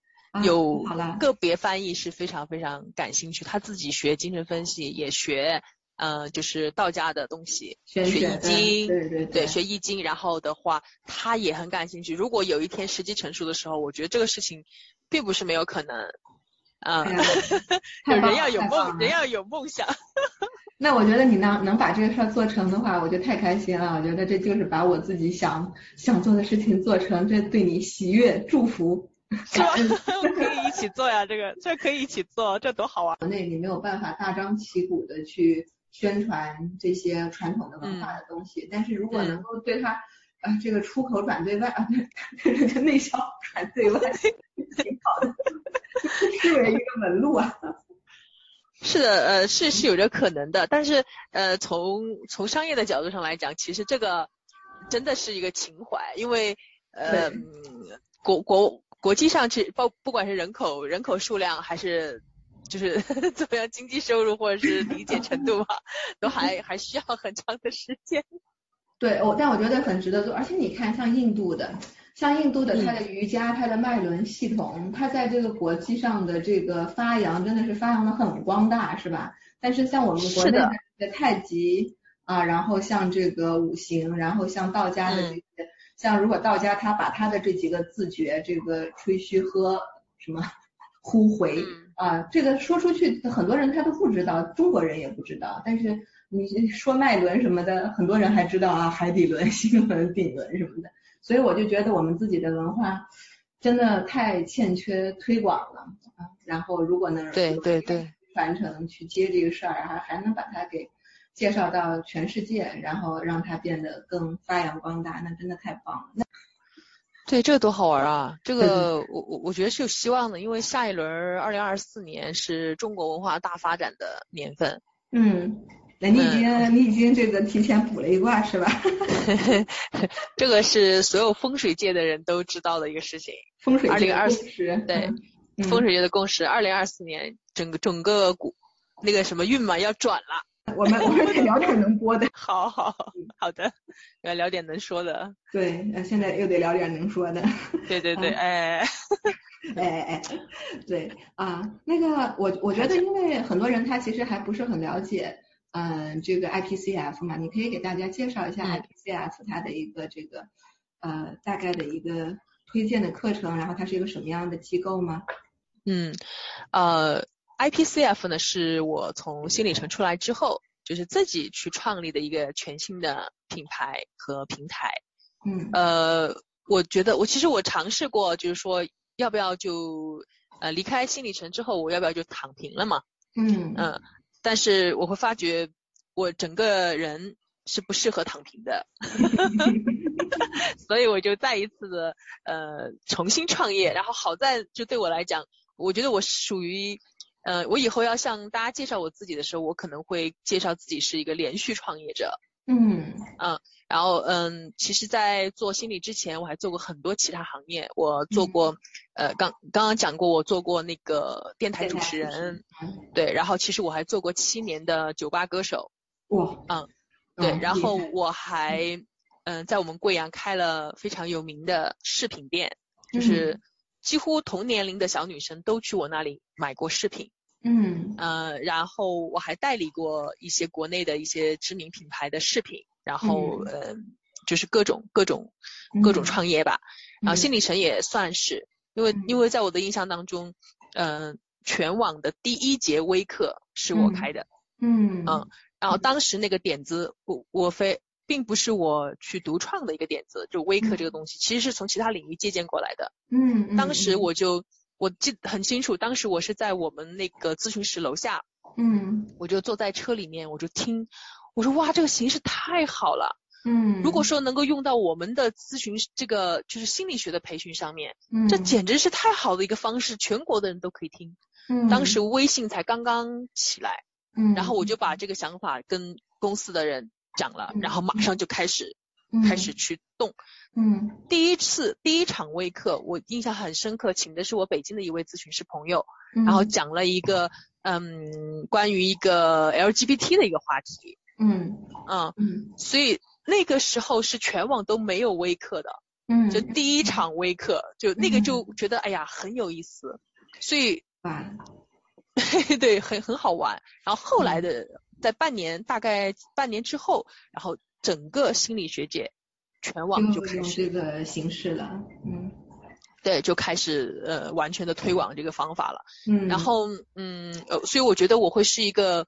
有个别翻译是非常非常感兴趣，他自己学精神分析也学。呃，就是道家的东西，学易经，对对对，学易经，然后的话，他也很感兴趣。如果有一天时机成熟的时候，我觉得这个事情并不是没有可能。啊，人要有梦，人要有梦想。那我觉得你能能把这个事儿做成的话，我就太开心了。我觉得这就是把我自己想想做的事情做成，这对你喜悦祝福。<laughs> 是吧？可以一起做呀，这个这可以一起做，这多好啊！国内你没有办法大张旗鼓的去。宣传这些传统的文化的东西，但是如果能够对它，呃，这个出口转对外啊，这个 <laughs> 内销转对外，挺好的，视为一个门路啊。<laughs> 是的，呃，是是有着可能的，但是呃，从从商业的角度上来讲，其实这个真的是一个情怀，因为呃，国国国际上其实包不管是人口人口数量还是。就是怎么样经济收入或者是理解程度吧，都还还需要很长的时间。<laughs> 对，我但我觉得很值得做，而且你看像印度的，像印度的它的瑜伽、它的脉轮系统，它在这个国际上的这个发扬真的是发扬的很光大，是吧？但是像我们国内的太极啊，然后像这个五行，然后像道家的这些，像如果道家他把他的这几个自觉，这个吹嘘喝什么呼回。啊，这个说出去很多人他都不知道，中国人也不知道。但是你说脉轮什么的，很多人还知道啊，海底轮、心轮、<laughs> 顶轮什么的。所以我就觉得我们自己的文化真的太欠缺推广了啊。然后如果能对对对传承去接这个事儿，还还能把它给介绍到全世界，然后让它变得更发扬光大，那真的太棒了。那对，这个多好玩啊！这个我我我觉得是有希望的，因为下一轮二零二四年是中国文化大发展的年份。嗯，那你已经你已经这个提前卜了一卦是吧？<laughs> <laughs> 这个是所有风水界的人都知道的一个事情。风水界的共识。对，风水界的共识，二零二四年整个整个股那个什么运嘛要转了。我们我们得聊点能播的，<laughs> 好好好的，要聊点能说的。对，那现在又得聊点能说的。对对对，哎，哎哎，对啊，<laughs> 那个我我觉得，因为很多人他其实还不是很了解，嗯，这个 IPCF 嘛，你可以给大家介绍一下 IPCF 它的一个这个呃大概的一个推荐的课程，然后它是一个什么样的机构吗？嗯，呃。IPCF 呢，是我从新里程出来之后就是自己去创立的一个全新的品牌和平台。嗯呃，我觉得我其实我尝试过，就是说要不要就呃离开新里程之后，我要不要就躺平了嘛？嗯嗯，但是我会发觉我整个人是不适合躺平的，<laughs> 所以我就再一次的呃重新创业。然后好在就对我来讲，我觉得我属于呃我以后要向大家介绍我自己的时候，我可能会介绍自己是一个连续创业者。嗯嗯，然后嗯，其实，在做心理之前，我还做过很多其他行业。我做过，呃，刚刚刚讲过，我做过那个电台主持人，对，然后其实我还做过七年的酒吧歌手。哇，嗯，对，然后我还嗯在我们贵阳开了非常有名的饰品店，就是几乎同年龄的小女生都去我那里买过饰品。嗯。呃，然后我还代理过一些国内的一些知名品牌的饰品，然后呃，就是各种各种各种创业吧。然后新里程也算是，因为因为在我的印象当中，嗯，全网的第一节微课是我开的。嗯。嗯，然后当时那个点子，我我非并不是我去独创的一个点子，就微课这个东西，其实是从其他领域借鉴过来的。嗯，当时我就。我记得很清楚，当时我是在我们那个咨询室楼下，嗯，我就坐在车里面，我就听，我说哇，这个形式太好了，嗯，如果说能够用到我们的咨询这个就是心理学的培训上面，嗯，这简直是太好的一个方式，全国的人都可以听。嗯，当时微信才刚刚起来，嗯，然后我。就把这个想法跟公司的人讲了，然后马上就开始开始去动。嗯，第一次第一场微课，我印象很深刻，请的是我北京的一位咨询师朋友，然后讲了一个嗯关于一个 LGBT 的一个话题，嗯。嗯嗯，所以那个时候是全网都没有微课的，嗯，就第一场微课，就那个就觉得哎呀很有意思，所以 <laughs> 对，很很好玩。然后后来的在半年大概半年之后，然后整个心理学界。全网就开始这个形式了，嗯，对，就开始呃完全的推广这个方法了，嗯，然后嗯呃，所以我觉得我会是一个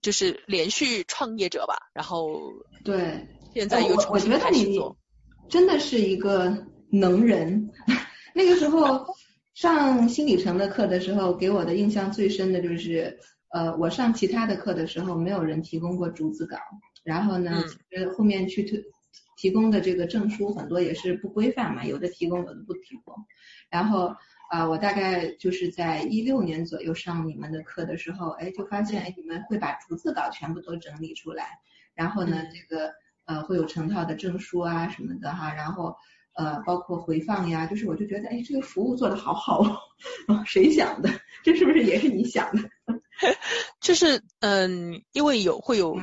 就是连续创业者吧，然后对，现在又重新开始做，真的是一个能人。<laughs> 那个时候 <laughs> 上心理城的课的时候，给我的印象最深的就是呃，我上其他的课的时候，没有人提供过逐字稿，然后呢，其实后面去推。提供的这个证书很多也是不规范嘛，有的提供，有的不提供。然后啊，我大概就是在一六年左右上你们的课的时候，哎，就发现哎，你们会把逐字稿全部都整理出来，然后呢，这个呃会有成套的证书啊什么的哈，然后呃包括回放呀，就是我就觉得哎，这个服务做的好好哦，<laughs> 谁想的？这是不是也是你想的？<laughs> 就是嗯，因为有会有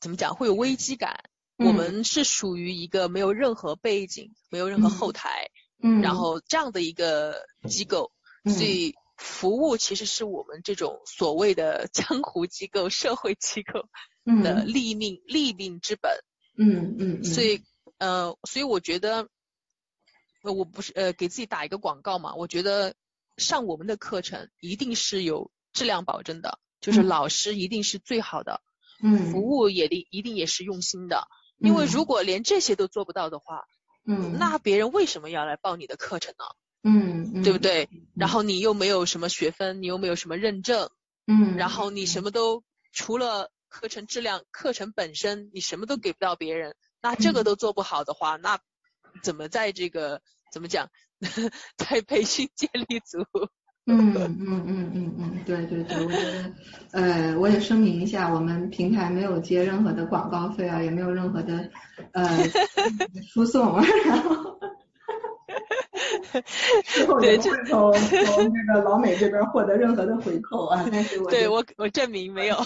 怎么讲，会有危机感。我们是属于一个没有任何背景、没有任何后台，嗯，然后这样的一个机构，所以服务其实是我们这种所谓的江湖机构、社会机构的立命立命之本。嗯嗯。所以呃，所以我觉得，呃，我不是呃给自己打一个广告嘛，我觉得上我们的课程一定是有质量保证的，就是老师一定是最好的，嗯，服务也一一定也是用心的。因为如果连这些都做不到的话，嗯，那别人为什么要来报你的课程呢？嗯，对不对？然后你又没有什么学分，你又没有什么认证，嗯，然后你什么都除了课程质量、课程本身，你什么都给不到别人，那这个都做不好的话，那怎么在这个怎么讲，<laughs> 在培训界立足？<laughs> 嗯嗯嗯嗯嗯，对对对，我觉得，呃，我也声明一下，我们平台没有接任何的广告费啊，也没有任何的呃 <laughs> 输送，然后，<laughs> 之后也不会从从这个老美这边获得任何的回扣啊，但是我对我我证明没有，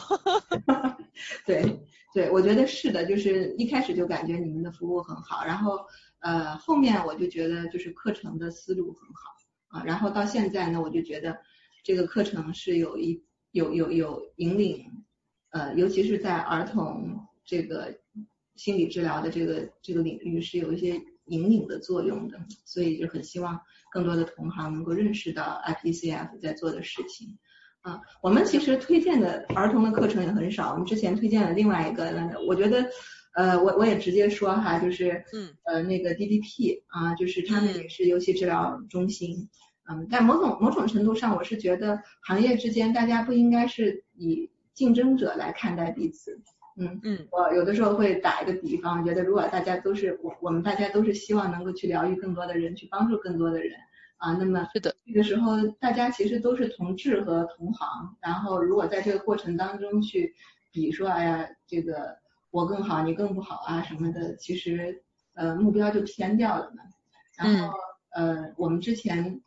对对，我觉得是的，就是一开始就感觉你们的服务很好，然后呃后面我就觉得就是课程的思路很好。啊，然后到现在呢，我就觉得这个课程是有一有有有引领，呃，尤其是在儿童这个心理治疗的这个这个领域是有一些引领的作用的，所以就很希望更多的同行能够认识到 IPCF 在做的事情。啊，我们其实推荐的儿童的课程也很少。我们之前推荐了另外一个，我觉得，呃，我我也直接说哈，就是，嗯，呃，那个 DDP 啊，就是他们也是游戏治疗中心，嗯，在某种某种程度上，我是觉得行业之间大家不应该是以竞争者来看待彼此，嗯嗯，我有的时候会打一个比方，觉得如果大家都是我我们大家都是希望能够去疗愈更多的人，去帮助更多的人。啊，那么是的，这个时候大家其实都是同志和同行，然后如果在这个过程当中去比说，哎呀，这个我更好，你更不好啊什么的，其实呃目标就偏掉了嘛。然后呃我们之前。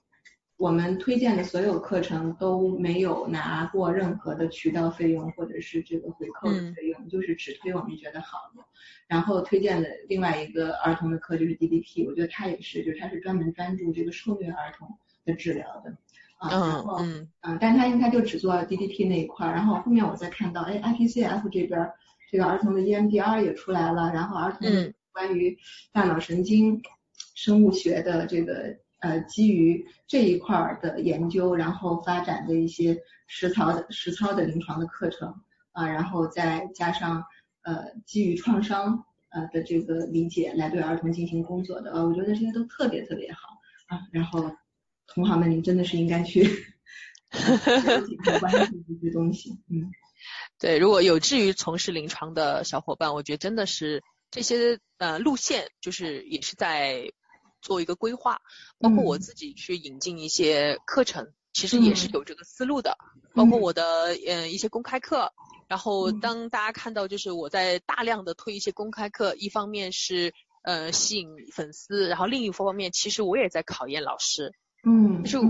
我们推荐的所有课程都没有拿过任何的渠道费用或者是这个回扣的费用，就是只推我们觉得好的。然后推荐的另外一个儿童的课就是 DDP，我觉得他也是，就是它是专门专注这个受虐儿童的治疗的。啊，然后嗯，但是它应该就只做 DDP 那一块儿。然后后面我再看到，哎，IPCF 这边这个儿童的 EMDR 也出来了，然后儿童关于大脑神经生物学的这个。呃，基于这一块儿的研究，然后发展的一些实操的实操的临床的课程啊，然后再加上呃基于创伤呃的这个理解来对儿童进行工作的，呃，我觉得这些都特别特别好啊。然后同行们，您真的是应该去 <laughs> 关注这些东西，嗯，对，如果有志于从事临床的小伙伴，我觉得真的是这些呃路线就是也是在。做一个规划，包括我自己去引进一些课程，其实也是有这个思路的。包括我的嗯一些公开课，然后当大家看到就是我在大量的推一些公开课，一方面是呃吸引粉丝，然后另一方面其实我也在考验老师。嗯，就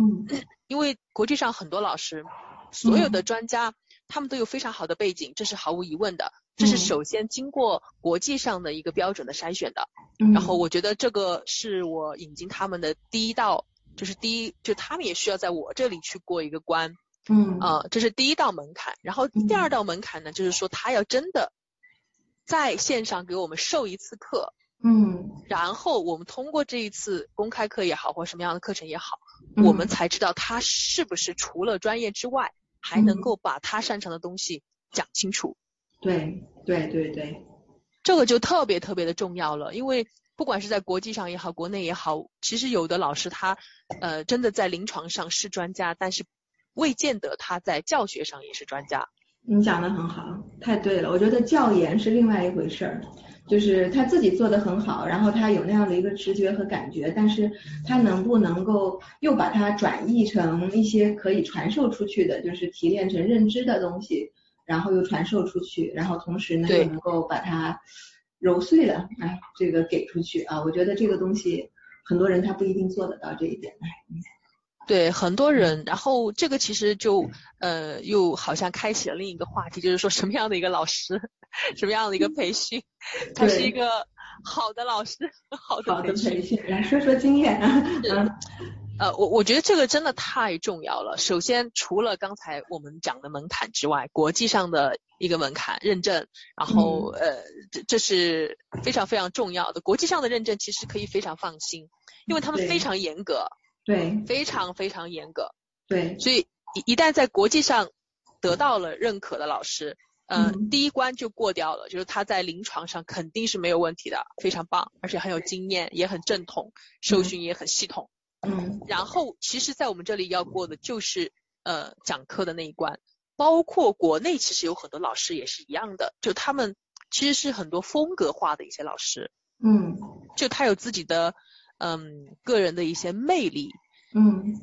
因为国际上很多老师，所有的专家，他们都有非常好的背景，这是毫无疑问的。这是首先经过国际上的一个标准的筛选的，然后我觉得这个是我引进他们的第一道，就是第一，就他们也需要在我这里去过一个关，嗯，啊，这是第一道门槛。然后第二道门槛呢，就是说他要真的在线上给我们授一次课，嗯，然后我们通过这一次公开课也好，或什么样的课程也好，我们才知道他是不是除了专业之外，还能够把他擅长的东西讲清楚。对对对对，这个就特别特别的重要了，因为不管是在国际上也好，国内也好，其实有的老师他呃真的在临床上是专家，但是未见得他在教学上也是专家。你讲的很好，太对了。我觉得教研是另外一回事儿，就是他自己做的很好，然后他有那样的一个直觉和感觉，但是他能不能够又把它转译成一些可以传授出去的，就是提炼成认知的东西。然后又传授出去，然后同时呢又能够把它揉碎了，哎，这个给出去啊，我觉得这个东西很多人他不一定做得到这一点，哎，对，很多人，然后这个其实就呃又好像开启了另一个话题，就是说什么样的一个老师，<laughs> 什么样的一个培训，<laughs> 他是一个好的老师，<laughs> 好的培训，来说说经验啊。呃，我我觉得这个真的太重要了。首先，除了刚才我们讲的门槛之外，国际上的一个门槛认证，然后呃，这这是非常非常重要的。国际上的认证其实可以非常放心，因为他们非常严格，对，非常非常严格，对。所以一一旦在国际上得到了认可的老师，嗯，第一关就过掉了，就是他在临床上肯定是没有问题的，非常棒，而且很有经验，也很正统，受训也很系统。嗯，然后其实，在我们这里要过的就是呃讲课的那一关，包括国内其实有很多老师也是一样的，就他们其实是很多风格化的一些老师，嗯，就他有自己的嗯个人的一些魅力，嗯，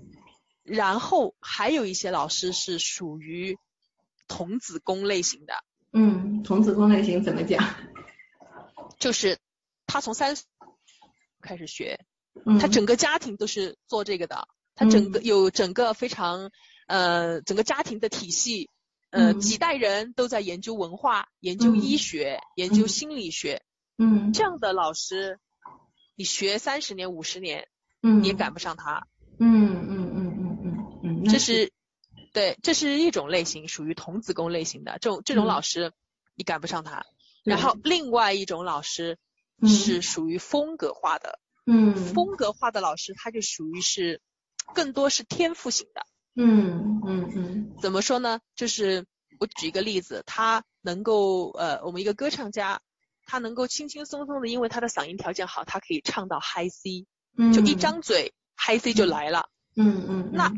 然后还有一些老师是属于童子功类型的，嗯，童子功类型怎么讲？就是他从三岁开始学。他整个家庭都是做这个的，他整个有整个非常呃整个家庭的体系，呃几代人都在研究文化、研究医学、研究心理学，嗯，这样的老师，你学三十年、五十年，嗯，你也赶不上他，嗯嗯嗯嗯嗯嗯，这是对，这是一种类型，属于童子功类型的这种这种老师，你赶不上他。然后另外一种老师是属于风格化的。嗯，风格化的老师他就属于是更多是天赋型的，嗯嗯嗯。怎么说呢？就是我举一个例子，他能够呃，我们一个歌唱家，他能够轻轻松松的，因为他的嗓音条件好，他可以唱到 high C，就一张嘴 high C 就来了。嗯嗯。那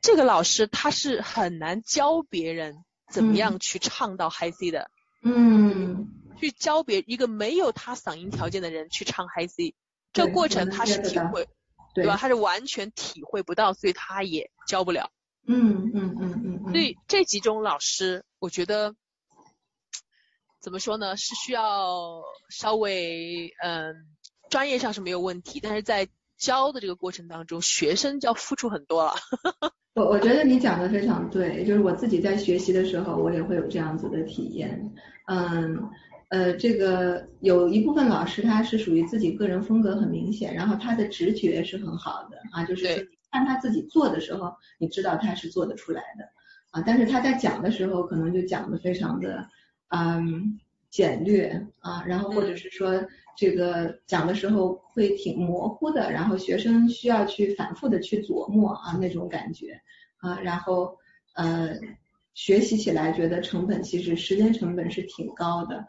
这个老师他是很难教别人怎么样去唱到 high C 的。嗯。去教别一个没有他嗓音条件的人去唱 high C，这个过程他是体会，对吧？他是完全体会不到，所以他也教不了。嗯嗯嗯嗯。所以这几种老师，我觉得怎么说呢？是需要稍微嗯，专业上是没有问题，但是在教的这个过程当中，学生就要付出很多了。<laughs> 我我觉得你讲的非常对，就是我自己在学习的时候，我也会有这样子的体验。嗯。呃，这个有一部分老师他是属于自己个人风格很明显，然后他的直觉是很好的啊，就是看他自己做的时候，你知道他是做得出来的啊，但是他在讲的时候可能就讲的非常的嗯简略啊，然后或者是说这个讲的时候会挺模糊的，然后学生需要去反复的去琢磨啊那种感觉啊，然后呃学习起来觉得成本其实时间成本是挺高的。